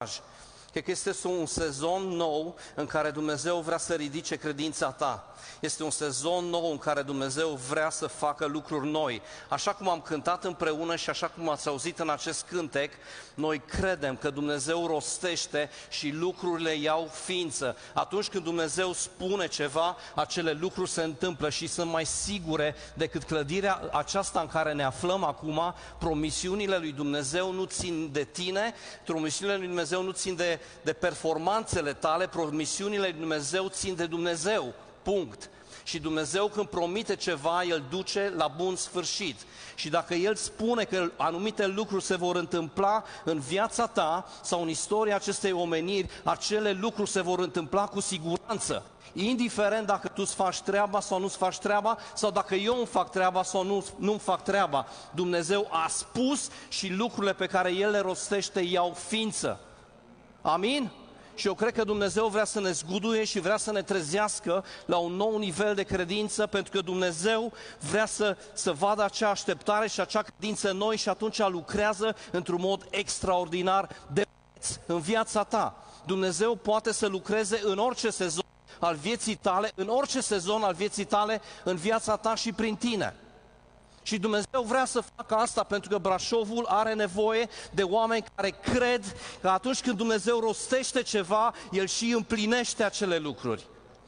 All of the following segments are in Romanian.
nós Cred că este un sezon nou în care Dumnezeu vrea să ridice credința ta. Este un sezon nou în care Dumnezeu vrea să facă lucruri noi. Așa cum am cântat împreună și așa cum ați auzit în acest cântec, noi credem că Dumnezeu rostește și lucrurile iau ființă. Atunci când Dumnezeu spune ceva, acele lucruri se întâmplă și sunt mai sigure decât clădirea aceasta în care ne aflăm acum. Promisiunile lui Dumnezeu nu țin de tine, promisiunile lui Dumnezeu nu țin de, de performanțele tale, promisiunile lui Dumnezeu țin de Dumnezeu. Punct. Și Dumnezeu când promite ceva, El duce la bun sfârșit. Și dacă El spune că anumite lucruri se vor întâmpla în viața ta sau în istoria acestei omeniri, acele lucruri se vor întâmpla cu siguranță. Indiferent dacă tu îți faci treaba sau nu-ți faci treaba, sau dacă eu îmi fac treaba sau nu, nu-mi fac treaba. Dumnezeu a spus și lucrurile pe care El le rostește iau ființă. Amin? Și eu cred că Dumnezeu vrea să ne zguduie și vrea să ne trezească la un nou nivel de credință, pentru că Dumnezeu vrea să, să vadă acea așteptare și acea credință în noi și atunci lucrează într-un mod extraordinar de în viața ta. Dumnezeu poate să lucreze în orice sezon al vieții tale, în orice sezon al vieții tale, în viața ta și prin tine. Și Dumnezeu vrea să facă asta pentru că Brașovul are nevoie de oameni care cred că atunci când Dumnezeu rostește ceva, El și împlinește acele lucruri.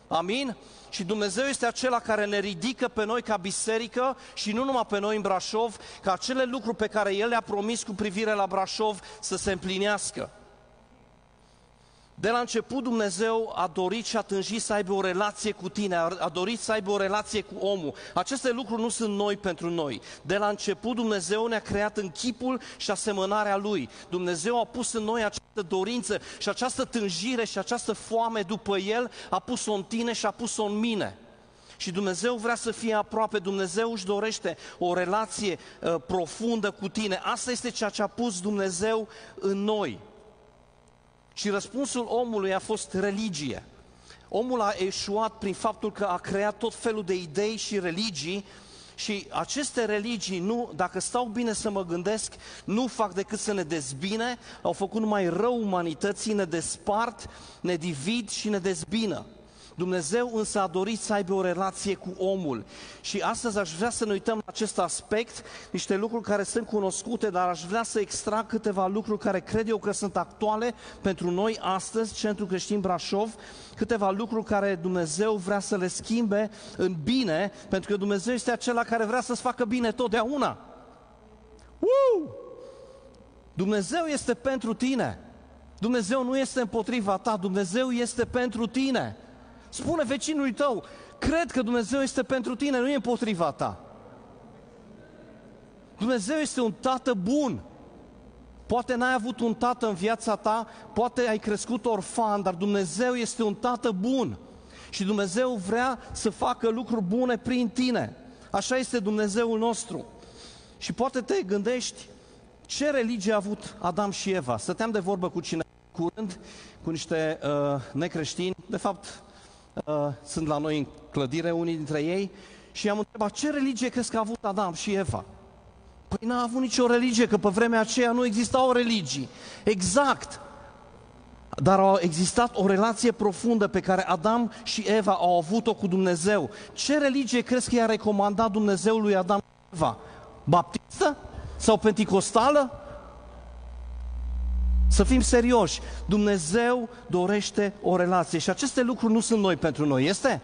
Amin? Și Dumnezeu este acela care ne ridică pe noi ca biserică și nu numai pe noi în Brașov, ca acele lucruri pe care El le-a promis cu privire la Brașov să se împlinească. De la început Dumnezeu a dorit și a tânjit să aibă o relație cu tine, a dorit să aibă o relație cu omul. Aceste lucruri nu sunt noi pentru noi. De la început Dumnezeu ne-a creat în chipul și asemănarea Lui. Dumnezeu a pus în noi această dorință și această tânjire și această foame după El, a pus-o în tine și a pus-o în mine. Și Dumnezeu vrea să fie aproape, Dumnezeu își dorește o relație uh, profundă cu tine. Asta este ceea ce a pus Dumnezeu în noi. Și răspunsul omului a fost religie. Omul a eșuat prin faptul că a creat tot felul de idei și religii și aceste religii, nu, dacă stau bine să mă gândesc, nu fac decât să ne dezbine, au făcut numai rău umanității, ne despart, ne divid și ne dezbină. Dumnezeu însă a dorit să aibă o relație cu omul. Și astăzi aș vrea să ne uităm la acest aspect, niște lucruri care sunt cunoscute, dar aș vrea să extrag câteva lucruri care cred eu că sunt actuale pentru noi astăzi, Centrul Creștin Brașov, câteva lucruri care Dumnezeu vrea să le schimbe în bine, pentru că Dumnezeu este acela care vrea să-ți facă bine totdeauna. Woo! Dumnezeu este pentru tine. Dumnezeu nu este împotriva ta, Dumnezeu este pentru tine. Spune vecinului tău, cred că Dumnezeu este pentru tine, nu e împotriva ta. Dumnezeu este un tată bun. Poate n-ai avut un tată în viața ta, poate ai crescut orfan, dar Dumnezeu este un tată bun. Și Dumnezeu vrea să facă lucruri bune prin tine. Așa este Dumnezeul nostru. Și poate te gândești, ce religie a avut Adam și Eva? Stăteam de vorbă cu cine curând, cu niște uh, necreștini, de fapt uh, sunt la noi în clădire, unii dintre ei, și am întrebat, ce religie crezi că a avut Adam și Eva? Păi n-a avut nicio religie, că pe vremea aceea nu exista o religie. Exact. Dar a existat o relație profundă pe care Adam și Eva au avut-o cu Dumnezeu. Ce religie crezi că i-a recomandat Dumnezeu lui Adam și Eva? Baptistă? Sau penticostală? Să fim serioși. Dumnezeu dorește o relație și aceste lucruri nu sunt noi pentru noi, este?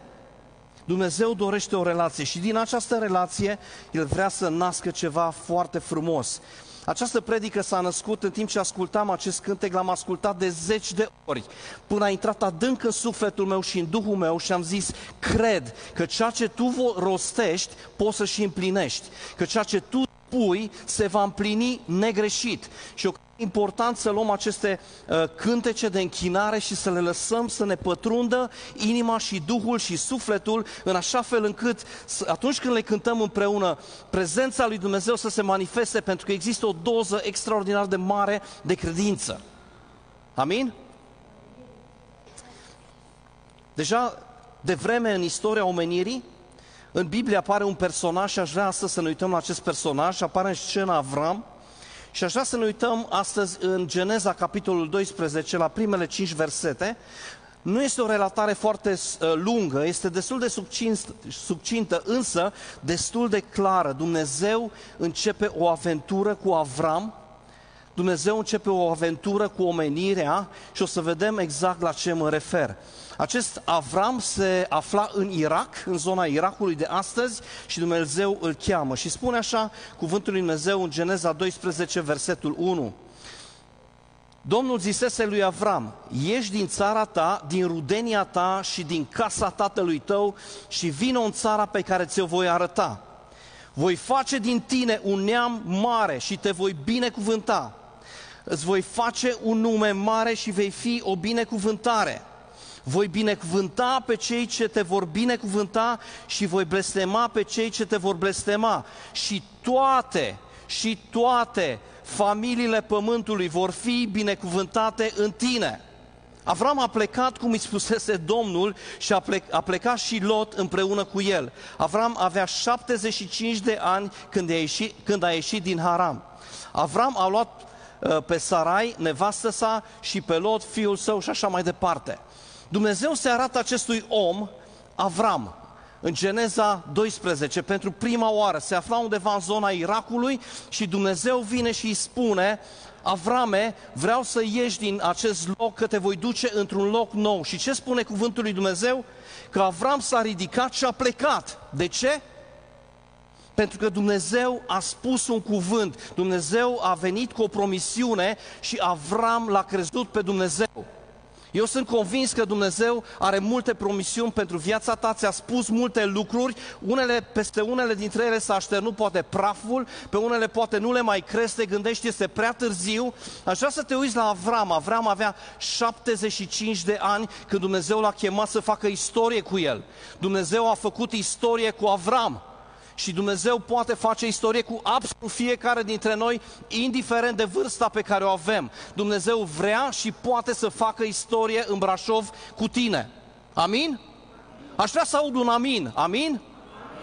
Dumnezeu dorește o relație și din această relație El vrea să nască ceva foarte frumos. Această predică s-a născut în timp ce ascultam acest cântec, l-am ascultat de zeci de ori, până a intrat adânc în sufletul meu și în Duhul meu și am zis, cred că ceea ce tu rostești poți să și împlinești, că ceea ce tu pui se va împlini negreșit. Și eu important să luăm aceste uh, cântece de închinare și să le lăsăm să ne pătrundă inima și Duhul și sufletul în așa fel încât atunci când le cântăm împreună, prezența lui Dumnezeu să se manifeste pentru că există o doză extraordinar de mare de credință. Amin? Deja de vreme în istoria omenirii, în Biblie apare un personaj și aș vrea astăzi să ne uităm la acest personaj, apare în scena Avram, Și aș vrea să ne uităm astăzi în Geneza, capitolul 12, la primele cinci versete. Nu este o relatare foarte uh, lungă, este destul de succintă, însă destul de clară. Dumnezeu începe o aventură cu Avram, Dumnezeu începe o aventură cu omenirea și o să vedem exact la ce mă refer. Acest Avram se afla în Irak, în zona Irakului de astăzi și Dumnezeu îl cheamă. Și spune așa cuvântul lui Dumnezeu în Geneza 12, versetul 1. Domnul zisese lui Avram, ieși din țara ta, din rudenia ta și din casa tatălui tău și vină în țara pe care ți-o voi arăta. Voi face din tine un neam mare și te voi binecuvânta. Îți voi face un nume mare și vei fi o binecuvântare. Voi binecuvânta pe cei ce te vor binecuvânta și voi blestema pe cei ce te vor blestema. Și toate, și toate familiile pământului vor fi binecuvântate în tine. Avram a plecat, cum îi spusese Domnul, și a, plec, a plecat și Lot împreună cu el. Avram avea 75 de ani când a ieșit, când a ieșit din Haram. Avram a luat uh, pe Sarai, nevastă sa, și pe Lot, fiul său și așa mai departe. Dumnezeu se arată acestui om, Avram, în Geneza 12, pentru prima oară, se afla undeva în zona Irakului și Dumnezeu vine și îi spune, Avrame, vreau să ieși din acest loc, că te voi duce într-un loc nou. Și ce spune cuvântul lui Dumnezeu? Că Avram s-a ridicat și a plecat. De ce? Pentru că Dumnezeu a spus un cuvânt, Dumnezeu a venit cu o promisiune și Avram l-a crezut pe Dumnezeu. Eu sunt convins că Dumnezeu are multe promisiuni pentru viața ta, ți-a spus multe lucruri, unele, peste unele dintre ele s-a așternut poate praful, pe unele poate nu le mai crezi, te gândești, este prea târziu. Aș vrea să te uiți la Avram. Avram avea 75 de ani când Dumnezeu l-a chemat să facă istorie cu el. Dumnezeu a făcut istorie cu Avram și Dumnezeu poate face istorie cu absolut fiecare dintre noi, indiferent de vârsta pe care o avem. Dumnezeu vrea și poate să facă istorie în Brașov cu tine. Amin? Aș vrea să aud un amin. Amin? amin.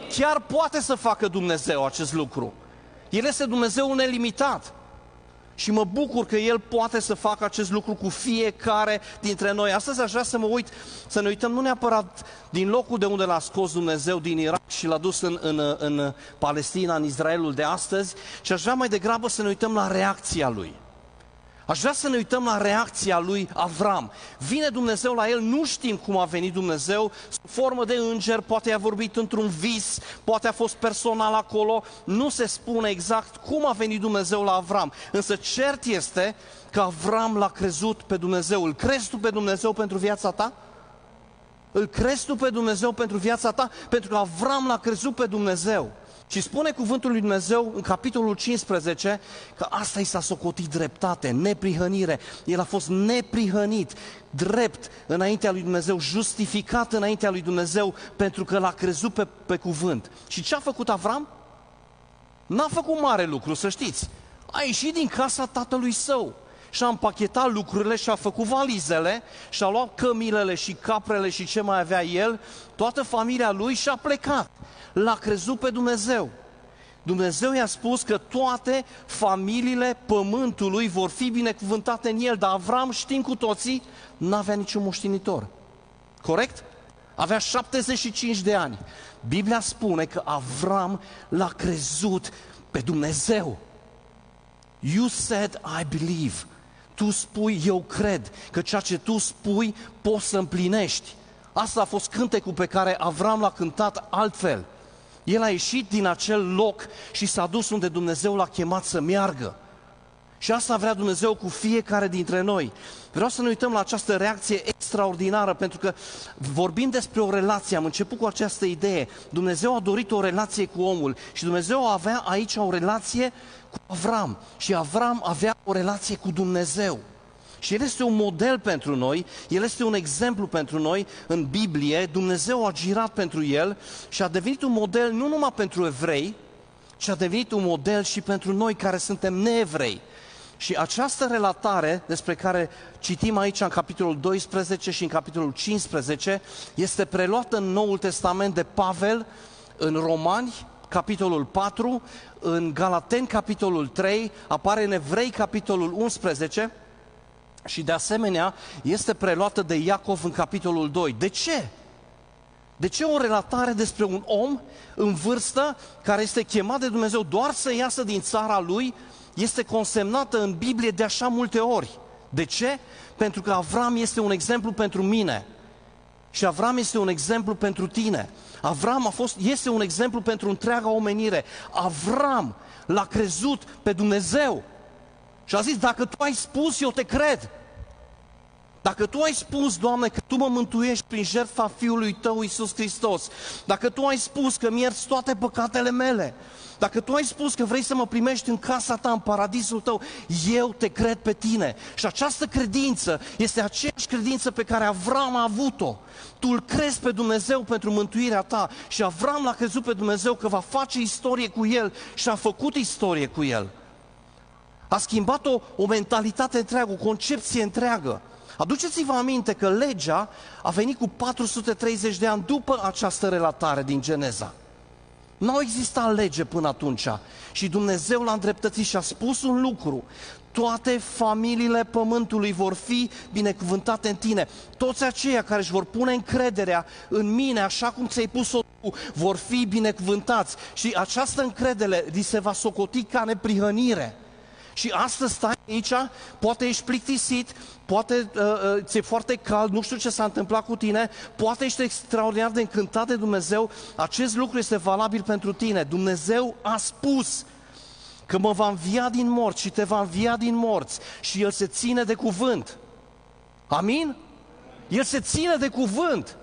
Chiar poate să facă Dumnezeu acest lucru. El este Dumnezeu nelimitat. Și mă bucur că El poate să facă acest lucru cu fiecare dintre noi. Astăzi aș vrea să mă uit, să ne uităm nu neapărat din locul de unde l-a scos Dumnezeu din Irak și l-a dus în, în, în Palestina, în Israelul de astăzi, ci aș vrea mai degrabă să ne uităm la reacția Lui. Aș vrea să ne uităm la reacția lui Avram. Vine Dumnezeu la el, nu știm cum a venit Dumnezeu, sub formă de înger, poate a vorbit într-un vis, poate a fost personal acolo, nu se spune exact cum a venit Dumnezeu la Avram. Însă cert este că Avram l-a crezut pe Dumnezeu. Îl crezi tu pe Dumnezeu pentru viața ta? Îl crezi tu pe Dumnezeu pentru viața ta? Pentru că Avram l-a crezut pe Dumnezeu. Și spune cuvântul lui Dumnezeu în capitolul 15 că asta i s-a socotit dreptate, neprihănire. El a fost neprihănit, drept înaintea lui Dumnezeu, justificat înaintea lui Dumnezeu pentru că l-a crezut pe, pe cuvânt. Și ce a făcut Avram? N-a făcut mare lucru, să știți. A ieșit din casa tatălui său și a împachetat lucrurile și a făcut valizele și a luat cămilele și caprele și ce mai avea el, toată familia lui și a plecat l-a crezut pe Dumnezeu. Dumnezeu i-a spus că toate familiile pământului vor fi binecuvântate în el, dar Avram, știm cu toții, n-avea niciun moștenitor. Corect? Avea 75 de ani. Biblia spune că Avram l-a crezut pe Dumnezeu. You said, I believe. Tu spui, eu cred, că ceea ce tu spui poți să împlinești. Asta a fost cântecul pe care Avram l-a cântat altfel. El a ieșit din acel loc și s-a dus unde Dumnezeu l-a chemat să meargă. Și asta vrea Dumnezeu cu fiecare dintre noi. Vreau să ne uităm la această reacție extraordinară, pentru că vorbim despre o relație, am început cu această idee. Dumnezeu a dorit o relație cu omul și Dumnezeu avea aici o relație cu Avram. Și Avram avea o relație cu Dumnezeu. Și El este un model pentru noi, El este un exemplu pentru noi în Biblie, Dumnezeu a girat pentru El și a devenit un model nu numai pentru evrei, ci a devenit un model și pentru noi care suntem neevrei. Și această relatare despre care citim aici în capitolul 12 și în capitolul 15 este preluată în Noul Testament de Pavel în Romani, capitolul 4, în Galaten, capitolul 3, apare în Evrei, capitolul 11 și de asemenea este preluată de Iacov în capitolul 2. De ce? De ce o relatare despre un om în vârstă care este chemat de Dumnezeu doar să iasă din țara lui este consemnată în Biblie de așa multe ori? De ce? Pentru că Avram este un exemplu pentru mine. Și Avram este un exemplu pentru tine. Avram a fost, este un exemplu pentru întreaga omenire. Avram l-a crezut pe Dumnezeu. Și a zis, dacă tu ai spus, eu te cred. Dacă tu ai spus, Doamne, că Tu mă mântuiești prin jertfa Fiului Tău, Iisus Hristos, dacă Tu ai spus că mi-ierți toate păcatele mele, dacă Tu ai spus că vrei să mă primești în casa Ta, în paradisul Tău, eu te cred pe Tine. Și această credință este aceeași credință pe care Avram a avut-o. Tu îl crezi pe Dumnezeu pentru mântuirea ta și Avram l-a crezut pe Dumnezeu că va face istorie cu el și a făcut istorie cu el. A schimbat o, o mentalitate întreagă, o concepție întreagă. Aduceți-vă aminte că legea a venit cu 430 de ani după această relatare din Geneza. Nu au existat lege până atunci și Dumnezeu l-a îndreptățit și a spus un lucru. Toate familiile pământului vor fi binecuvântate în tine. Toți aceia care își vor pune încrederea în mine, așa cum ți-ai pus-o tu, vor fi binecuvântați. Și această încredere li se va socoti ca neprihănire. Și astăzi stai aici, poate ești plictisit, poate uh, uh, ți-e foarte cald, nu știu ce s-a întâmplat cu tine, poate ești extraordinar de încântat de Dumnezeu, acest lucru este valabil pentru tine. Dumnezeu a spus că mă va învia din morți și te va învia din morți și El se ține de cuvânt. Amin? El se ține de cuvânt.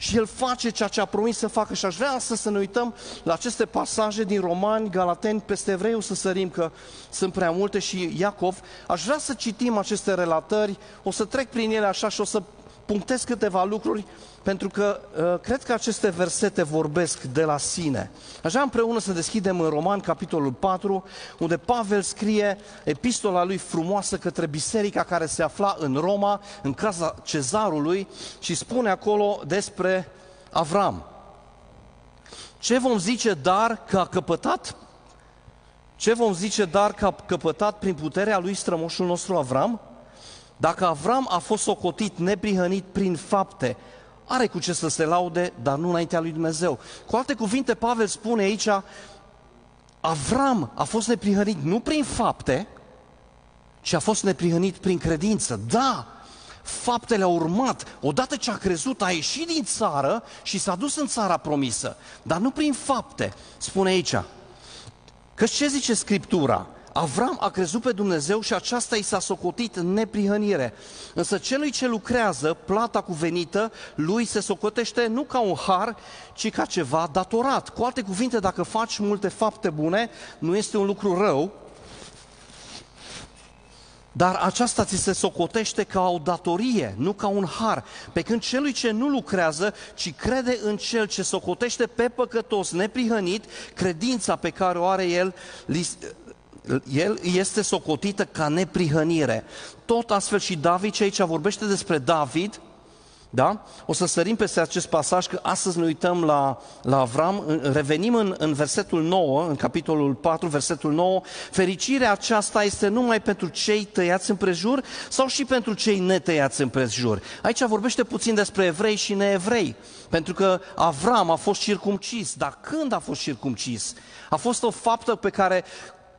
Și El face ceea ce a promis să facă. Și aș vrea astăzi să ne uităm la aceste pasaje din Romani, Galateni, peste evrei o să sărim că sunt prea multe și Iacov. Aș vrea să citim aceste relatări, o să trec prin ele așa și o să punctez câteva lucruri pentru că uh, cred că aceste versete vorbesc de la sine. Așa împreună să deschidem în Roman, capitolul 4, unde Pavel scrie epistola lui frumoasă către biserica care se afla în Roma, în casa cezarului, și spune acolo despre Avram. Ce vom zice dar că a căpătat? Ce vom zice dar că a căpătat prin puterea lui strămoșul nostru Avram? Dacă Avram a fost socotit neprihănit prin fapte, are cu ce să se laude, dar nu înaintea lui Dumnezeu. Cu alte cuvinte, Pavel spune aici, Avram a fost neprihănit nu prin fapte, ci a fost neprihănit prin credință. Da, faptele au urmat. Odată ce a crezut, a ieșit din țară și s-a dus în țara promisă. Dar nu prin fapte, spune aici. Că ce zice Scriptura? Avram a crezut pe Dumnezeu și aceasta i s-a socotit în neprihănire. Însă celui ce lucrează, plata cuvenită, lui se socotește nu ca un har, ci ca ceva datorat. Cu alte cuvinte, dacă faci multe fapte bune, nu este un lucru rău, dar aceasta ți se socotește ca o datorie, nu ca un har. Pe când celui ce nu lucrează, ci crede în cel ce socotește pe păcătos neprihănit, credința pe care o are el el este socotită ca neprihănire. Tot astfel și David, ce aici vorbește despre David, da? O să sărim peste acest pasaj, că astăzi ne uităm la, la Avram, revenim în, în versetul 9, în capitolul 4, versetul 9. Fericirea aceasta este numai pentru cei tăiați împrejur sau și pentru cei netăiați împrejur? Aici vorbește puțin despre evrei și neevrei, pentru că Avram a fost circumcis, dar când a fost circumcis? A fost o faptă pe care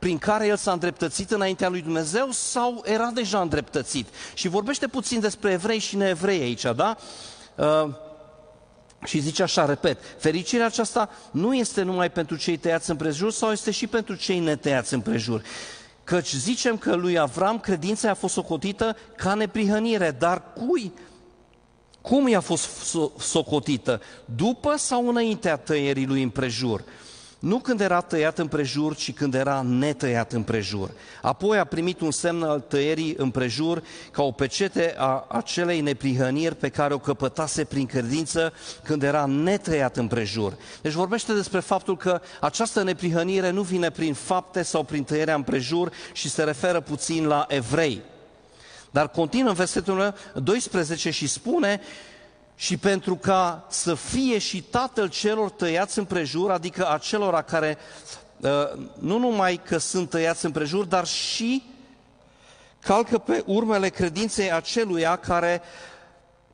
prin care el s-a îndreptățit înaintea lui Dumnezeu sau era deja îndreptățit? Și vorbește puțin despre evrei și neevrei aici, da? Uh, și zice așa, repet, fericirea aceasta nu este numai pentru cei tăiați împrejur sau este și pentru cei netăiați împrejur. Căci zicem că lui Avram credința a fost socotită ca neprihănire, dar cui? Cum i-a fost socotită? După sau înaintea tăierii lui împrejur? Nu când era tăiat împrejur, ci când era netăiat împrejur. Apoi a primit un semn al tăierii împrejur ca o pecete a acelei neprihăniri pe care o căpătase prin credință când era netăiat împrejur. Deci vorbește despre faptul că această neprihănire nu vine prin fapte sau prin tăierea împrejur și se referă puțin la evrei. Dar continuă în versetul 12 și spune și pentru ca să fie și tatăl celor tăiați împrejur, adică acelora care uh, nu numai că sunt tăiați împrejur, dar și calcă pe urmele credinței aceluia care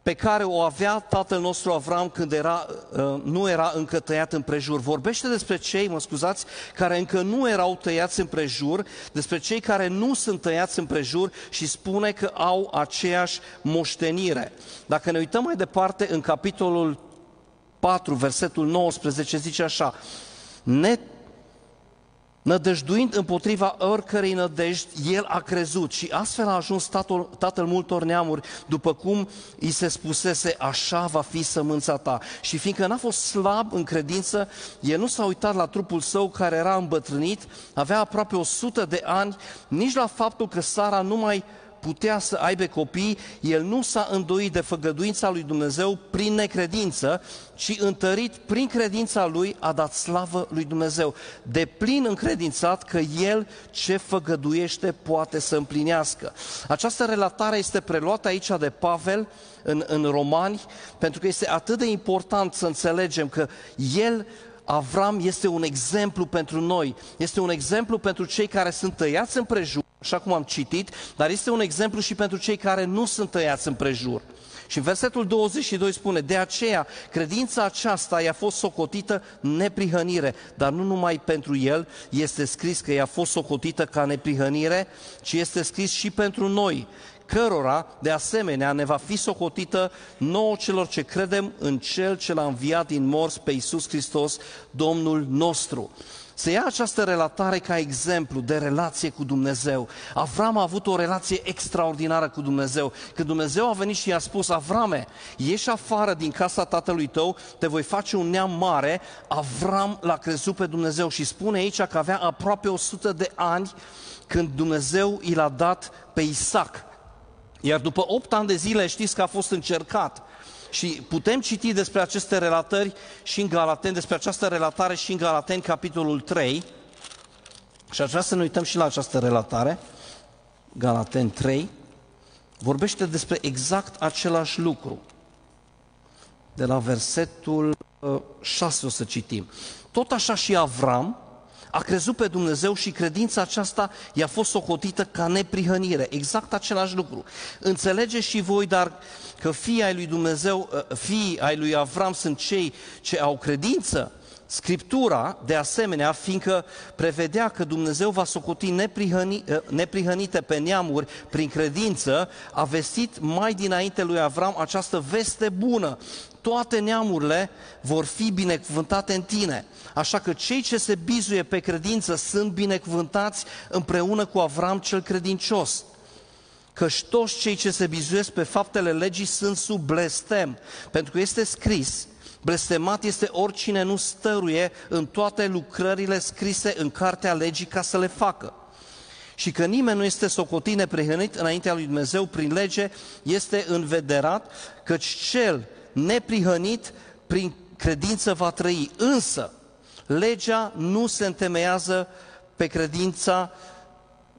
pe care o avea tatăl nostru Avram când era, uh, nu era încă tăiat în prejur. Vorbește despre cei, mă scuzați, care încă nu erau tăiați în prejur, despre cei care nu sunt tăiați în prejur și spune că au aceeași moștenire. Dacă ne uităm mai departe în capitolul 4, versetul 19, zice așa, ne Nădăjduind împotriva oricărei nădejdi, el a crezut și astfel a ajuns tatăl, tatăl multor neamuri, după cum îi se spusese, așa va fi sămânța ta. Și fiindcă n-a fost slab în credință, el nu s-a uitat la trupul său care era îmbătrânit, avea aproape 100 de ani, nici la faptul că Sara nu mai putea să aibă copii, el nu s-a îndoit de făgăduința lui Dumnezeu prin necredință, ci întărit prin credința lui a dat slavă lui Dumnezeu. De plin încredințat că el ce făgăduiește poate să împlinească. Această relatare este preluată aici de Pavel în, în Romani, pentru că este atât de important să înțelegem că el Avram este un exemplu pentru noi, este un exemplu pentru cei care sunt tăiați împrejur, așa cum am citit, dar este un exemplu și pentru cei care nu sunt tăiați împrejur. Și în versetul 22 spune, de aceea credința aceasta i-a fost socotită neprihănire, dar nu numai pentru el este scris că i-a fost socotită ca neprihănire, ci este scris și pentru noi, cărora, de asemenea, ne va fi socotită nouă celor ce credem în Cel ce l-a înviat din morți pe Iisus Hristos, Domnul nostru. Se ia această relatare ca exemplu de relație cu Dumnezeu. Avram a avut o relație extraordinară cu Dumnezeu. Când Dumnezeu a venit și i-a spus, Avrame, ieși afară din casa tatălui tău, te voi face un neam mare, Avram l-a crezut pe Dumnezeu și spune aici că avea aproape 100 de ani când Dumnezeu i l-a dat pe Isaac. Iar după 8 ani de zile știți că a fost încercat. Și putem citi despre aceste relatări și în Galaten, despre această relatare și în Galaten, capitolul 3. Și aș vrea să ne uităm și la această relatare. Galaten 3 vorbește despre exact același lucru. De la versetul 6 uh, o să citim. Tot așa și Avram, a crezut pe Dumnezeu și credința aceasta i-a fost socotită ca neprihănire. Exact același lucru. Înțelegeți și voi, dar că fii ai lui Dumnezeu, uh, fii ai lui Avram sunt cei ce au credință, Scriptura, de asemenea, fiindcă prevedea că Dumnezeu va socoti neprihăni, uh, neprihănite pe neamuri prin credință, a vestit mai dinainte lui Avram această veste bună toate neamurile vor fi binecuvântate în tine. Așa că cei ce se bizuie pe credință sunt binecuvântați împreună cu Avram cel credincios. Căci toți cei ce se bizuiesc pe faptele legii sunt sub blestem, pentru că este scris, blestemat este oricine nu stăruie în toate lucrările scrise în cartea legii ca să le facă și că nimeni nu este socotit neprihănit înaintea lui Dumnezeu prin lege, este învederat, căci cel neprihănit prin credință va trăi. Însă, legea nu se întemeiază pe credința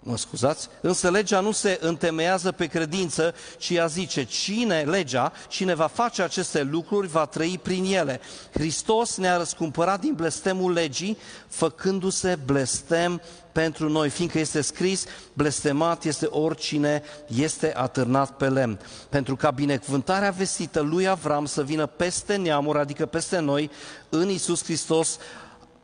mă scuzați, însă legea nu se întemeiază pe credință, ci ea zice, cine, legea, cine va face aceste lucruri, va trăi prin ele. Hristos ne-a răscumpărat din blestemul legii, făcându-se blestem pentru noi, fiindcă este scris, blestemat este oricine este atârnat pe lemn. Pentru ca binecuvântarea vestită lui Avram să vină peste neamuri, adică peste noi, în Isus Hristos,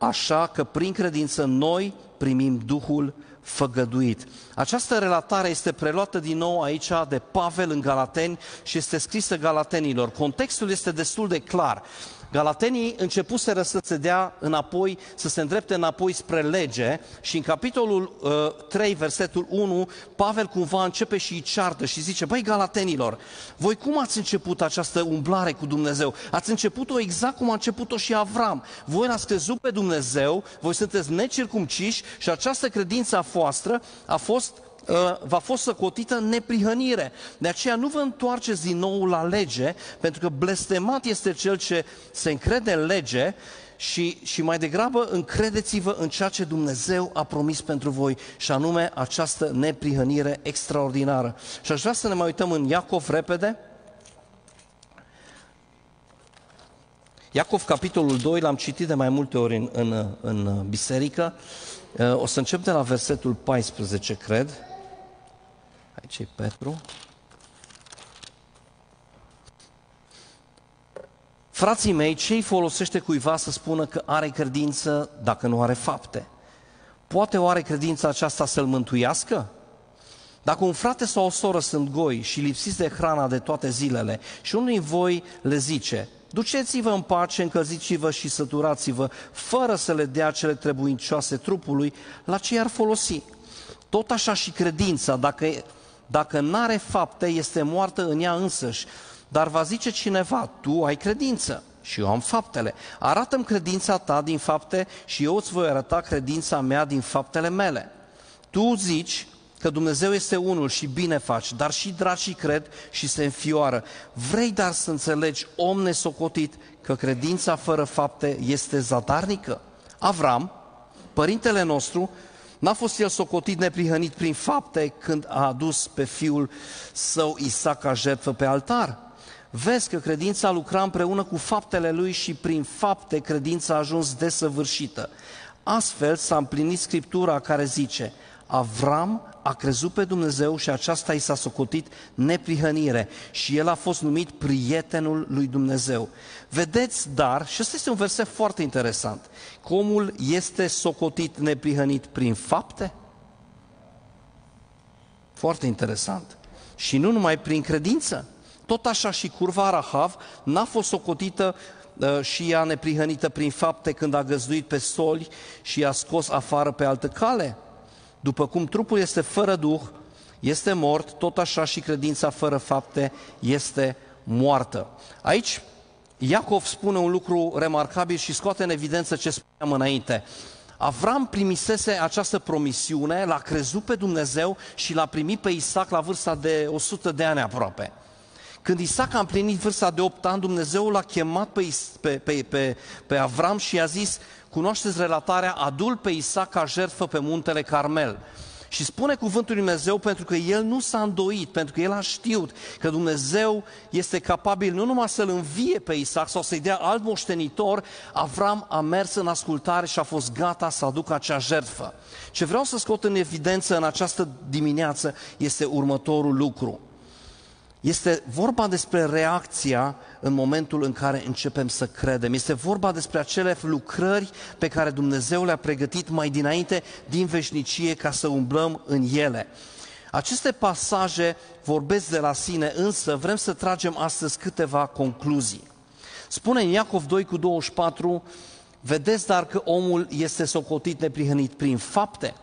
așa că prin credință noi primim Duhul făgăduit. Această relatare este preluată din nou aici de Pavel în Galateni și este scrisă Galatenilor. Contextul este destul de clar. Galatenii începuseră să se dea înapoi, să se îndrepte înapoi spre lege și în capitolul uh, 3, versetul 1, Pavel cumva începe și îi ceartă și zice, băi Galatenilor, voi cum ați început această umblare cu Dumnezeu? Ați început-o exact cum a început-o și Avram. Voi l-ați crezut pe Dumnezeu, voi sunteți necircumciși și această credință a voastră a fost Uh, va fost săcotită neprihănire. De aceea nu vă întoarceți din nou la lege, pentru că blestemat este cel ce se încrede în lege și, și mai degrabă încredeți-vă în ceea ce Dumnezeu a promis pentru voi, și anume această neprihănire extraordinară. Și aș vrea să ne mai uităm în Iacov repede, Iacov, capitolul 2, l-am citit de mai multe ori în, în, în biserică. Uh, o să încep de la versetul 14, cred. Aici e Petru. Frații mei, ce-i folosește cuiva să spună că are credință dacă nu are fapte? Poate oare credința aceasta să-l mântuiască? Dacă un frate sau o soră sunt goi și lipsiți de hrana de toate zilele și unul din voi le zice, duceți-vă în pace, încălziți-vă și săturați-vă, fără să le dea cele trebuincioase trupului, la ce ar folosi? Tot așa și credința, dacă, dacă n-are fapte, este moartă în ea însăși. Dar va zice cineva, tu ai credință și eu am faptele. Arată-mi credința ta din fapte și eu îți voi arăta credința mea din faptele mele. Tu zici că Dumnezeu este unul și bine faci, dar și dracii cred și se înfioară. Vrei dar să înțelegi, om nesocotit, că credința fără fapte este zadarnică? Avram, părintele nostru, N-a fost el socotit neprihănit prin fapte când a adus pe fiul său Isaac ca jertfă pe altar? vezi că credința lucra împreună cu faptele lui și prin fapte credința a ajuns desăvârșită. Astfel s-a împlinit Scriptura care zice, Avram a crezut pe Dumnezeu și aceasta i s-a socotit neprihănire și el a fost numit prietenul lui Dumnezeu. Vedeți, dar, și ăsta este un verset foarte interesant, că omul este socotit neprihănit prin fapte? Foarte interesant. Și nu numai prin credință. Tot așa și curva Rahav n-a fost socotită uh, și ea neprihănită prin fapte când a găzduit pe soli și i-a scos afară pe altă cale. După cum trupul este fără duh, este mort, tot așa și credința fără fapte este moartă. Aici Iacov spune un lucru remarcabil și scoate în evidență ce spuneam înainte. Avram primisese această promisiune, l-a crezut pe Dumnezeu și l-a primit pe Isaac la vârsta de 100 de ani aproape. Când Isaac a împlinit vârsta de 8 ani, Dumnezeu l-a chemat pe, pe, pe, pe, pe Avram și i-a zis, cunoașteți relatarea, adul pe Isaac ca jertfă pe muntele Carmel. Și spune cuvântul Lui Dumnezeu pentru că el nu s-a îndoit, pentru că el a știut că Dumnezeu este capabil nu numai să-l învie pe Isaac sau să-i dea alt moștenitor, Avram a mers în ascultare și a fost gata să aducă acea jertfă. Ce vreau să scot în evidență în această dimineață este următorul lucru. Este vorba despre reacția în momentul în care începem să credem. Este vorba despre acele lucrări pe care Dumnezeu le-a pregătit mai dinainte din veșnicie ca să umblăm în ele. Aceste pasaje vorbesc de la sine, însă vrem să tragem astăzi câteva concluzii. Spune în Iacov 2 cu 24, vedeți dar că omul este socotit neprihănit prin fapte.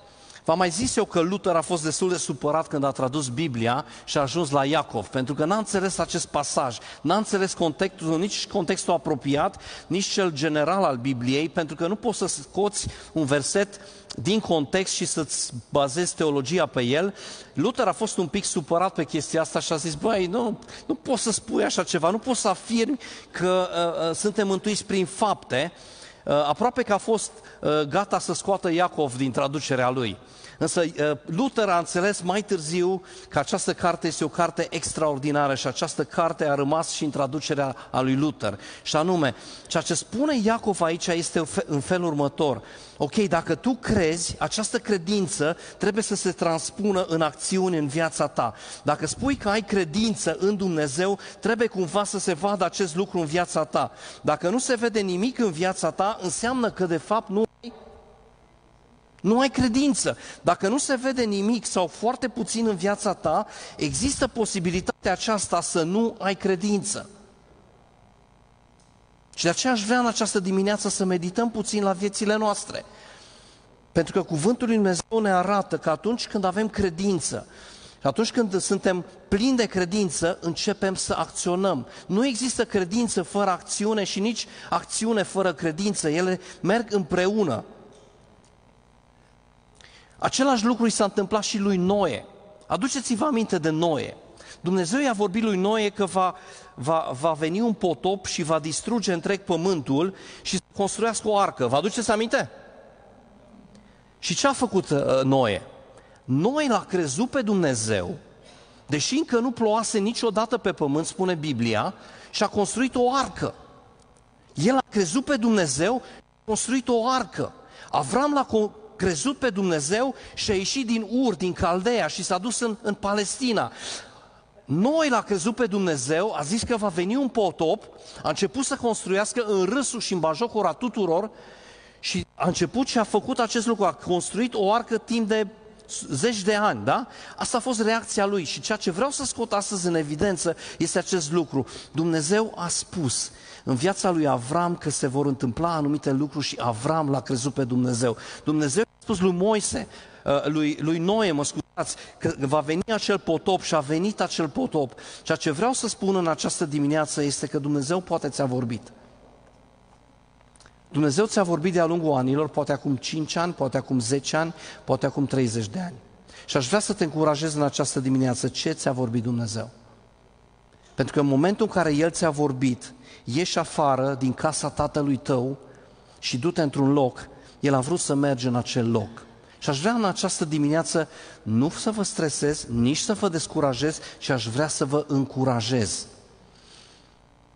V-am mai zis eu că Luther a fost destul de supărat când a tradus Biblia și a ajuns la Iacov, pentru că n-a înțeles acest pasaj, n-a înțeles contextul, nici contextul apropiat, nici cel general al Bibliei, pentru că nu poți să scoți un verset din context și să-ți bazezi teologia pe el. Luther a fost un pic supărat pe chestia asta și a zis, băi, nu, nu poți să spui așa ceva, nu poți să afirmi că uh, uh, suntem mântuiți prin fapte, uh, aproape că a fost uh, gata să scoată Iacov din traducerea lui. Însă uh, Luther a înțeles mai târziu că această carte este o carte extraordinară și această carte a rămas și în traducerea a lui Luther. Și anume, ceea ce spune Iacov aici este în felul următor. Ok, dacă tu crezi, această credință trebuie să se transpună în acțiune în viața ta. Dacă spui că ai credință în Dumnezeu, trebuie cumva să se vadă acest lucru în viața ta. Dacă nu se vede nimic în viața ta, înseamnă că de fapt nu ai nu ai credință. Dacă nu se vede nimic sau foarte puțin în viața ta, există posibilitatea aceasta să nu ai credință. Și de aceea aș vrea în această dimineață să medităm puțin la viețile noastre. Pentru că Cuvântul Lui Dumnezeu ne arată că atunci când avem credință, și atunci când suntem plini de credință, începem să acționăm. Nu există credință fără acțiune și nici acțiune fără credință. Ele merg împreună. Același lucru i s-a întâmplat și lui Noe. Aduceți-vă aminte de Noe. Dumnezeu i-a vorbit lui Noe că va, va, va veni un potop și va distruge întreg pământul și să construiască o arcă. Vă aduceți aminte? Și ce a făcut uh, Noe? Noe l-a crezut pe Dumnezeu, deși încă nu ploase niciodată pe pământ, spune Biblia, și a construit o arcă. El a crezut pe Dumnezeu și a construit o arcă. Avram l-a crezut pe Dumnezeu și a ieșit din Ur, din Caldea și s-a dus în, în Palestina. Noi l-a crezut pe Dumnezeu, a zis că va veni un potop, a început să construiască în râsul și în bajocura tuturor și a început și a făcut acest lucru, a construit o arcă timp de zeci de ani, da? Asta a fost reacția lui și ceea ce vreau să scot astăzi în evidență este acest lucru. Dumnezeu a spus în viața lui Avram că se vor întâmpla anumite lucruri și Avram l-a crezut pe Dumnezeu. Dumnezeu a spus lui Moise, uh, lui, lui Noe, mă scuzați, că va veni acel potop și a venit acel potop. Ceea ce vreau să spun în această dimineață este că Dumnezeu poate ți-a vorbit. Dumnezeu ți-a vorbit de-a lungul anilor, poate acum 5 ani, poate acum 10 ani, poate acum 30 de ani. Și aș vrea să te încurajez în această dimineață ce ți-a vorbit Dumnezeu. Pentru că în momentul în care El ți-a vorbit, ieși afară din casa tatălui tău și du-te într-un loc, El a vrut să mergi în acel loc. Și aș vrea în această dimineață nu să vă stresez, nici să vă descurajez, ci aș vrea să vă încurajez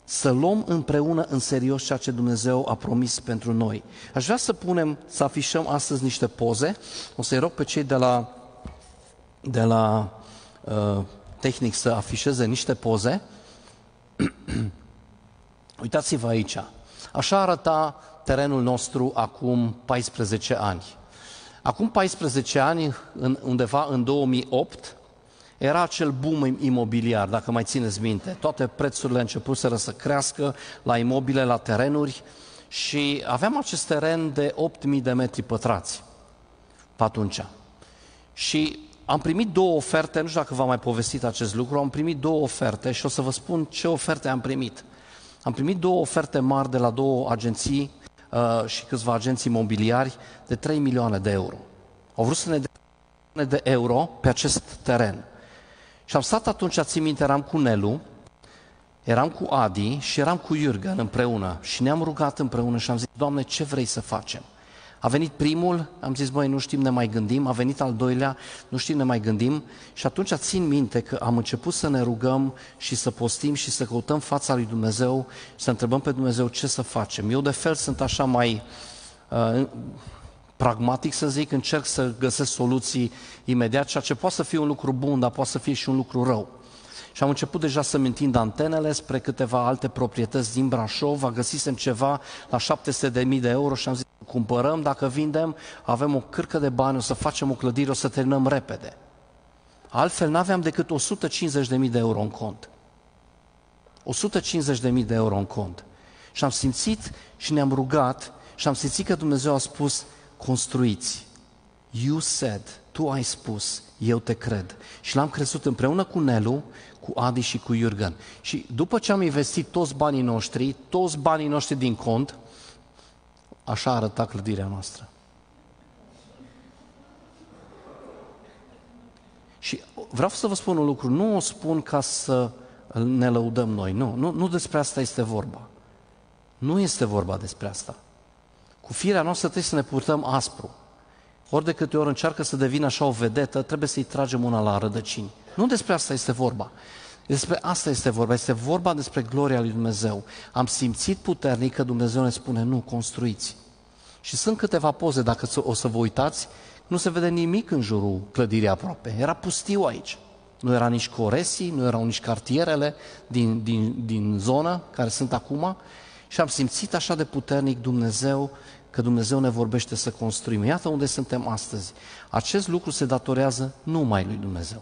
să luăm împreună în serios ceea ce Dumnezeu a promis pentru noi. Aș vrea să punem, să afișăm astăzi niște poze. O să-i rog pe cei de la, de la uh, tehnic să afișeze niște poze. Uitați-vă aici. Așa arăta terenul nostru acum 14 ani. Acum 14 ani, în, undeva în 2008, era acel boom imobiliar, dacă mai țineți minte. Toate prețurile începuseră să crească la imobile, la terenuri și aveam acest teren de 8.000 de metri pătrați pe atunci. Și am primit două oferte, nu știu dacă v-am mai povestit acest lucru, am primit două oferte și o să vă spun ce oferte am primit. Am primit două oferte mari de la două agenții uh, și câțiva agenții imobiliari de 3 milioane de euro. Au vrut să ne dea de euro pe acest teren. Și am stat atunci, țin minte, eram cu Nelu, eram cu Adi și eram cu Iurgen împreună și ne-am rugat împreună și am zis, Doamne, ce vrei să facem? A venit primul, am zis, băi, nu știm, ne mai gândim, a venit al doilea, nu știm, ne mai gândim și atunci țin minte că am început să ne rugăm și să postim și să căutăm fața lui Dumnezeu, să întrebăm pe Dumnezeu ce să facem. Eu de fel sunt așa mai uh, pragmatic să zic, încerc să găsesc soluții imediat, ceea ce poate să fie un lucru bun, dar poate să fie și un lucru rău. Și am început deja să-mi întind antenele spre câteva alte proprietăți din Brașov, găsisem ceva la 700.000 de euro și am zis, cumpărăm, dacă vindem, avem o cârcă de bani, o să facem o clădire, o să terminăm repede. Altfel n-aveam decât 150.000 de euro în cont. 150.000 de euro în cont. Și am simțit și ne-am rugat și am simțit că Dumnezeu a spus, construiți. You said, tu ai spus, eu te cred. Și l-am crezut împreună cu Nelu, cu Adi și cu Iurgen. Și după ce am investit toți banii noștri, toți banii noștri din cont, așa arăta clădirea noastră. Și vreau să vă spun un lucru, nu o spun ca să ne lăudăm noi, nu, nu, nu despre asta este vorba. Nu este vorba despre asta. Cu firea noastră trebuie să ne purtăm aspru. Ori de câte ori încearcă să devină așa o vedetă, trebuie să-i tragem una la rădăcini. Nu despre asta este vorba. Despre asta este vorba. Este vorba despre gloria lui Dumnezeu. Am simțit puternic că Dumnezeu ne spune, nu, construiți. Și sunt câteva poze, dacă o să vă uitați, nu se vede nimic în jurul clădirii aproape. Era pustiu aici. Nu era nici coresii, nu erau nici cartierele din, din, din zonă care sunt acum. Și am simțit așa de puternic Dumnezeu că Dumnezeu ne vorbește să construim. Iată unde suntem astăzi. Acest lucru se datorează numai lui Dumnezeu.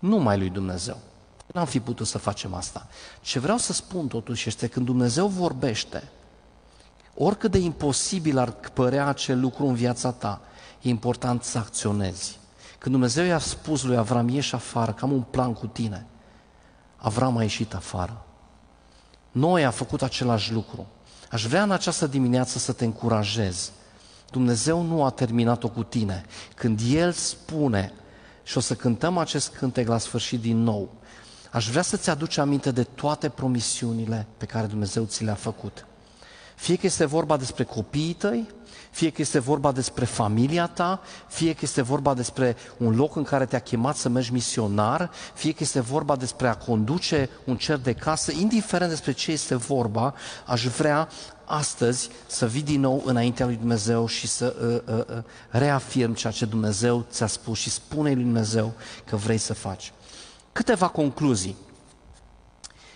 Numai lui Dumnezeu. N-am fi putut să facem asta. Ce vreau să spun totuși este când Dumnezeu vorbește, oricât de imposibil ar părea acel lucru în viața ta, e important să acționezi. Când Dumnezeu i-a spus lui Avram, ieși afară, că am un plan cu tine, Avram a ieșit afară. Noi a făcut același lucru. Aș vrea în această dimineață să te încurajez. Dumnezeu nu a terminat-o cu tine. Când El spune, și o să cântăm acest cântec la sfârșit din nou, aș vrea să-ți aduci aminte de toate promisiunile pe care Dumnezeu ți le-a făcut. Fie că este vorba despre copiii tăi, fie că este vorba despre familia ta, fie că este vorba despre un loc în care te-a chemat să mergi misionar, fie că este vorba despre a conduce un cer de casă, indiferent despre ce este vorba, aș vrea astăzi să vii din nou înaintea lui Dumnezeu și să uh, uh, uh, reafirm ceea ce Dumnezeu ți-a spus și spune lui Dumnezeu că vrei să faci. Câteva concluzii.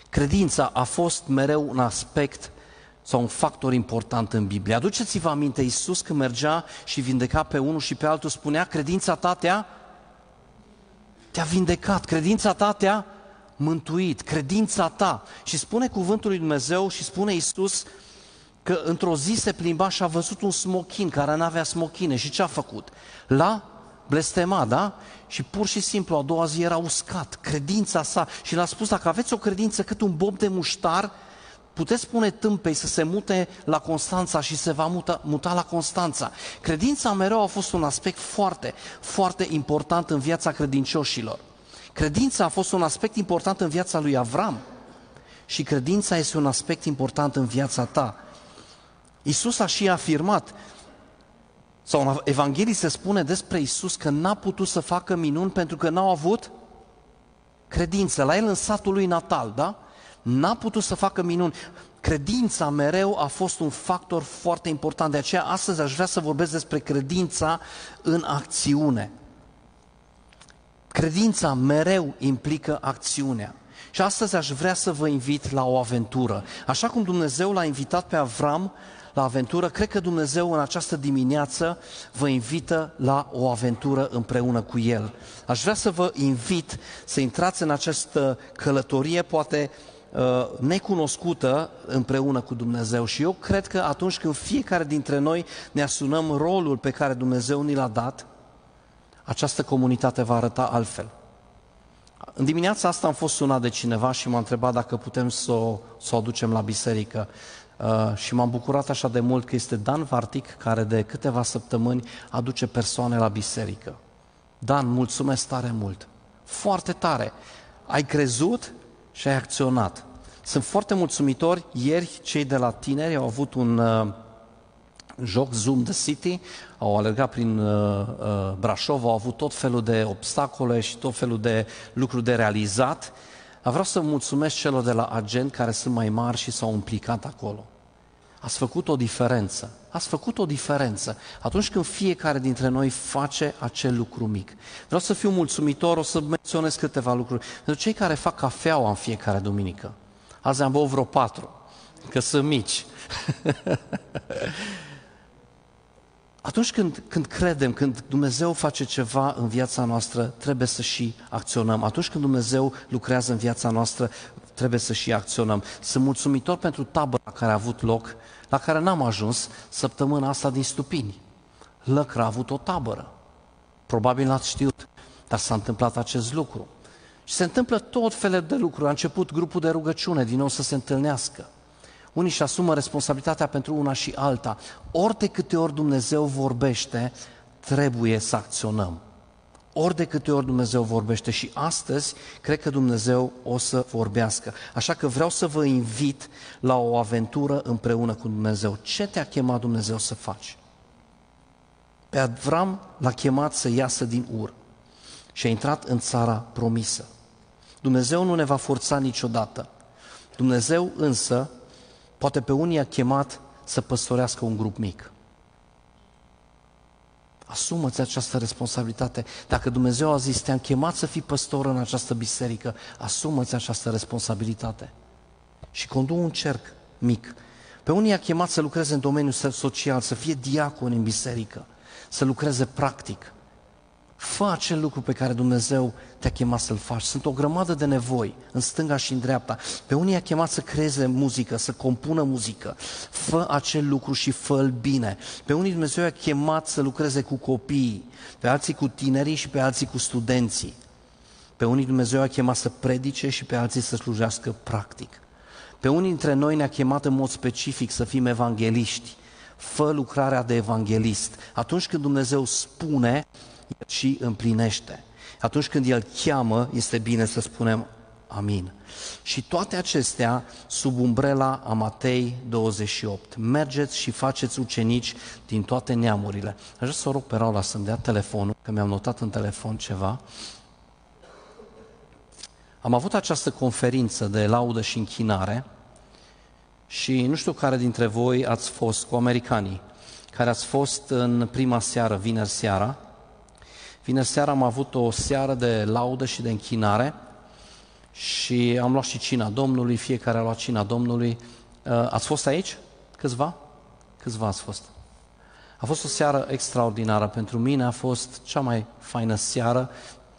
Credința a fost mereu un aspect sau un factor important în Biblie. Aduceți-vă aminte, Iisus când mergea și vindeca pe unul și pe altul, spunea, credința ta te-a, te-a vindecat, credința ta te-a mântuit, credința ta. Și spune cuvântul lui Dumnezeu și spune Iisus că într-o zi se plimba și a văzut un smochin care nu avea smochine și ce a făcut? L-a blestemat, da? Și pur și simplu a doua zi era uscat, credința sa și l-a spus, dacă aveți o credință cât un bob de muștar, puteți spune tâmpei să se mute la Constanța și se va muta, muta la Constanța. Credința mereu a fost un aspect foarte, foarte important în viața credincioșilor. Credința a fost un aspect important în viața lui Avram și credința este un aspect important în viața ta. Isus a și afirmat, sau în Evanghelie se spune despre Isus că n-a putut să facă minuni pentru că n-au avut credință. La el în satul lui natal, da? N-a putut să facă minuni. Credința mereu a fost un factor foarte important. De aceea astăzi aș vrea să vorbesc despre credința în acțiune. Credința mereu implică acțiunea. Și astăzi aș vrea să vă invit la o aventură. Așa cum Dumnezeu l-a invitat pe Avram la aventură, cred că Dumnezeu în această dimineață vă invită la o aventură împreună cu El. Aș vrea să vă invit să intrați în această călătorie, poate uh, necunoscută împreună cu Dumnezeu. Și eu cred că atunci când fiecare dintre noi ne asumăm rolul pe care Dumnezeu ni l-a dat, această comunitate va arăta altfel. În dimineața asta am fost sunat de cineva și m-a întrebat dacă putem să o, să o aducem la biserică. Uh, și m-am bucurat așa de mult că este Dan Vartic care de câteva săptămâni aduce persoane la biserică. Dan, mulțumesc tare mult. Foarte tare. Ai crezut și ai acționat. Sunt foarte mulțumitori. Ieri cei de la tineri au avut un uh, joc Zoom the City, au alergat prin uh, uh, Brașov, au avut tot felul de obstacole și tot felul de lucruri de realizat. Vreau să mulțumesc celor de la agent care sunt mai mari și s-au implicat acolo. Ați făcut o diferență. Ați făcut o diferență atunci când fiecare dintre noi face acel lucru mic. Vreau să fiu mulțumitor, o să menționez câteva lucruri. Pentru cei care fac cafeaua în fiecare duminică. Azi am băut vreo patru, că sunt mici. Atunci când, când credem, când Dumnezeu face ceva în viața noastră, trebuie să și acționăm. Atunci când Dumnezeu lucrează în viața noastră, trebuie să și acționăm. Sunt mulțumitor pentru tabăra care a avut loc, la care n-am ajuns săptămâna asta din Stupini. Lăcra a avut o tabără. Probabil n-ați știut, dar s-a întâmplat acest lucru. Și se întâmplă tot felul de lucruri. A început grupul de rugăciune din nou să se întâlnească. Unii își asumă responsabilitatea pentru una și alta. Ori de câte ori Dumnezeu vorbește, trebuie să acționăm. Ori de câte ori Dumnezeu vorbește și astăzi, cred că Dumnezeu o să vorbească. Așa că vreau să vă invit la o aventură împreună cu Dumnezeu. Ce te-a chemat Dumnezeu să faci? Pe Avram l-a chemat să iasă din Ur și a intrat în țara promisă. Dumnezeu nu ne va forța niciodată. Dumnezeu însă, poate pe unii a chemat să păstorească un grup mic. Asumă-ți această responsabilitate. Dacă Dumnezeu a zis, te-am chemat să fii păstor în această biserică, asumă-ți această responsabilitate. Și condu un cerc mic. Pe unii a chemat să lucreze în domeniul social, să fie diacon în biserică, să lucreze practic. Fă acel lucru pe care Dumnezeu te-a chemat să-l faci. Sunt o grămadă de nevoi, în stânga și în dreapta. Pe unii a chemat să creeze muzică, să compună muzică. Fă acel lucru și fă-l bine. Pe unii Dumnezeu a chemat să lucreze cu copiii, pe alții cu tinerii și pe alții cu studenții. Pe unii Dumnezeu a chemat să predice și pe alții să slujească practic. Pe unii dintre noi ne-a chemat în mod specific să fim evangeliști. Fă lucrarea de evanghelist. Atunci când Dumnezeu spune, el și împlinește. Atunci când El cheamă, este bine să spunem Amin. Și toate acestea sub umbrela a Matei 28. Mergeți și faceți ucenici din toate neamurile. Aș vrea să o rog pe Raula să-mi dea telefonul, că mi-am notat în telefon ceva. Am avut această conferință de laudă și închinare și nu știu care dintre voi ați fost cu americanii, care ați fost în prima seară, vineri seara. Vineri seara am avut o seară de laudă și de închinare și am luat și cina Domnului, fiecare a luat cina Domnului. Uh, ați fost aici? Câțiva? Câțiva ați fost? A fost o seară extraordinară pentru mine, a fost cea mai faină seară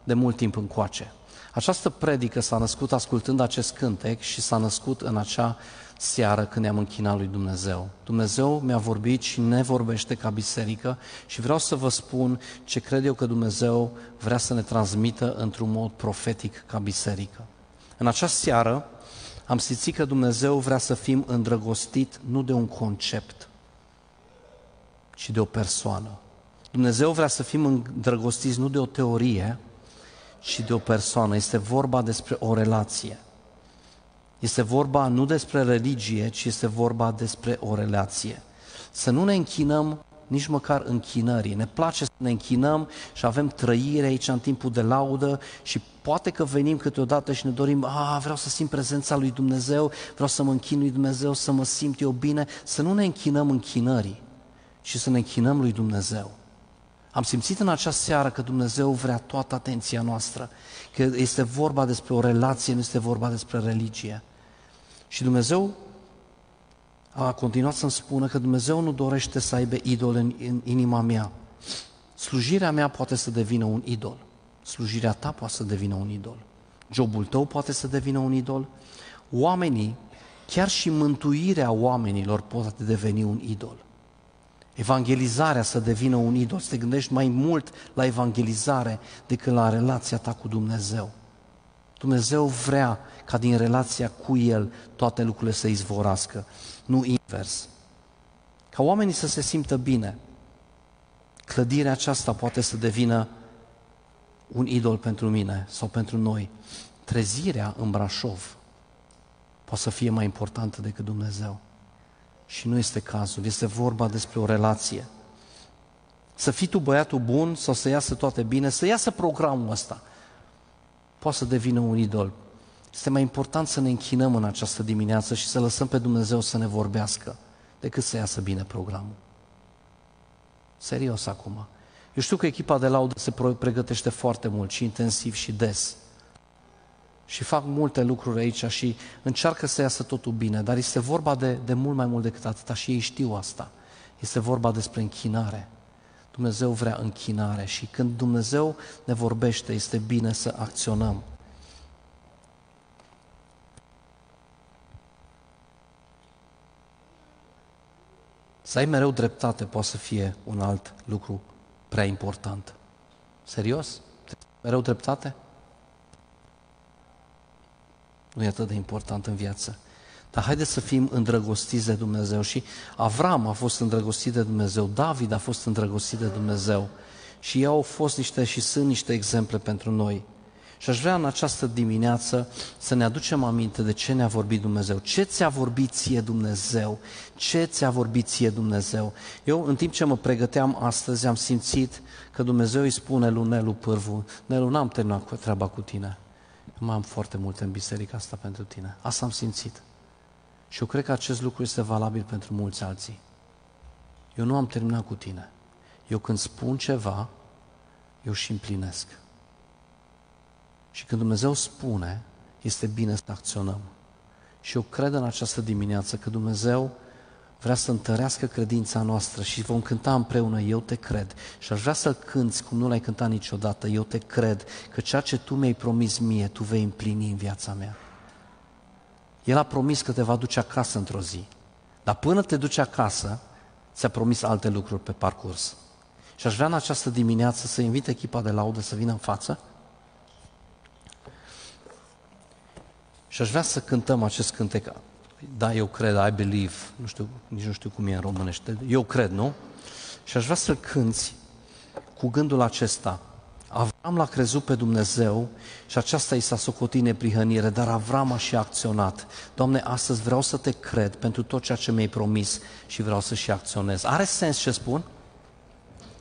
de mult timp încoace. Această predică s-a născut ascultând acest cântec și s-a născut în acea seară când ne-am închinat lui Dumnezeu. Dumnezeu mi-a vorbit și ne vorbește ca biserică și vreau să vă spun ce cred eu că Dumnezeu vrea să ne transmită într-un mod profetic ca biserică. În această seară am simțit că Dumnezeu vrea să fim îndrăgostit nu de un concept, ci de o persoană. Dumnezeu vrea să fim îndrăgostiți nu de o teorie, ci de o persoană. Este vorba despre o relație. Este vorba nu despre religie, ci este vorba despre o relație. Să nu ne închinăm nici măcar închinării. Ne place să ne închinăm și avem trăire aici în timpul de laudă și poate că venim câteodată și ne dorim, a, vreau să simt prezența lui Dumnezeu, vreau să mă închin lui Dumnezeu, să mă simt eu bine, să nu ne închinăm închinării, ci să ne închinăm lui Dumnezeu. Am simțit în această seară că Dumnezeu vrea toată atenția noastră, că este vorba despre o relație, nu este vorba despre religie. Și Dumnezeu a continuat să-mi spună că Dumnezeu nu dorește să aibă idol în, în inima mea. Slujirea mea poate să devină un idol. Slujirea ta poate să devină un idol. Jobul tău poate să devină un idol. Oamenii, chiar și mântuirea oamenilor poate deveni un idol. Evangelizarea să devină un idol, să te gândești mai mult la evangelizare decât la relația ta cu Dumnezeu. Dumnezeu vrea ca din relația cu El toate lucrurile să izvorască, nu invers. Ca oamenii să se simtă bine. Clădirea aceasta poate să devină un idol pentru mine sau pentru noi. Trezirea în Brașov poate să fie mai importantă decât Dumnezeu. Și nu este cazul, este vorba despre o relație. Să fii tu băiatul bun sau să iasă toate bine, să iasă programul ăsta. Poate să devină un idol. Este mai important să ne închinăm în această dimineață și să lăsăm pe Dumnezeu să ne vorbească decât să iasă bine programul. Serios acum. Eu știu că echipa de laudă se pregătește foarte mult și intensiv și des și fac multe lucruri aici și încearcă să iasă totul bine, dar este vorba de, de mult mai mult decât atâta și ei știu asta. Este vorba despre închinare. Dumnezeu vrea închinare și când Dumnezeu ne vorbește, este bine să acționăm. Să ai mereu dreptate poate să fie un alt lucru prea important. Serios? Mereu dreptate? Nu e atât de important în viață. Dar haideți să fim îndrăgostiți de Dumnezeu. Și Avram a fost îndrăgostit de Dumnezeu, David a fost îndrăgostit de Dumnezeu. Și ei au fost niște și sunt niște exemple pentru noi. Și aș vrea în această dimineață să ne aducem aminte de ce ne-a vorbit Dumnezeu. Ce ți-a vorbit ție Dumnezeu? Ce ți-a vorbit ție Dumnezeu? Eu, în timp ce mă pregăteam astăzi, am simțit că Dumnezeu îi spune lui Nelu Pârvu, Nelu, n-am terminat cu treaba cu tine mai am foarte multe în biserica asta pentru tine. Asta am simțit. Și eu cred că acest lucru este valabil pentru mulți alții. Eu nu am terminat cu tine. Eu când spun ceva, eu și împlinesc. Și când Dumnezeu spune, este bine să acționăm. Și eu cred în această dimineață că Dumnezeu vrea să întărească credința noastră și vom cânta împreună Eu te cred. Și aș vrea să cânți cum nu l-ai cântat niciodată, Eu te cred că ceea ce Tu mi-ai promis mie, Tu vei împlini în viața mea. El a promis că te va duce acasă într-o zi. Dar până te duci acasă, ți-a promis alte lucruri pe parcurs. Și aș vrea în această dimineață să invit echipa de laudă să vină în față și aș vrea să cântăm acest cântec da, eu cred, I believe, nu știu, nici nu știu cum e în românește, eu cred, nu? Și aș vrea să cânți cu gândul acesta, Avram l-a crezut pe Dumnezeu și aceasta i s-a socotit neprihănire, dar Avram a și acționat. Doamne, astăzi vreau să te cred pentru tot ceea ce mi-ai promis și vreau să și acționez. Are sens ce spun?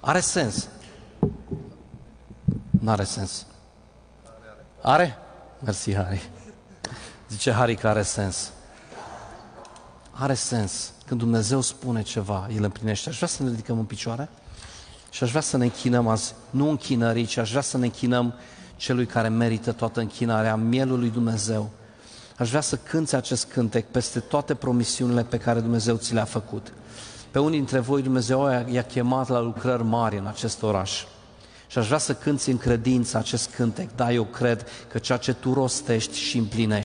Are sens. Nu are sens. Are? Mersi, Harry. Zice Harry că are sens. Are sens. Când Dumnezeu spune ceva, El împlinește. Aș vrea să ne ridicăm în picioare și aș vrea să ne închinăm azi, nu închinării, ci aș vrea să ne închinăm celui care merită toată închinarea, mielul lui Dumnezeu. Aș vrea să cânți acest cântec peste toate promisiunile pe care Dumnezeu ți le-a făcut. Pe unii dintre voi Dumnezeu i-a chemat la lucrări mari în acest oraș. Și aș vrea să cânți în credință acest cântec. Da, eu cred că ceea ce tu rostești și împlinești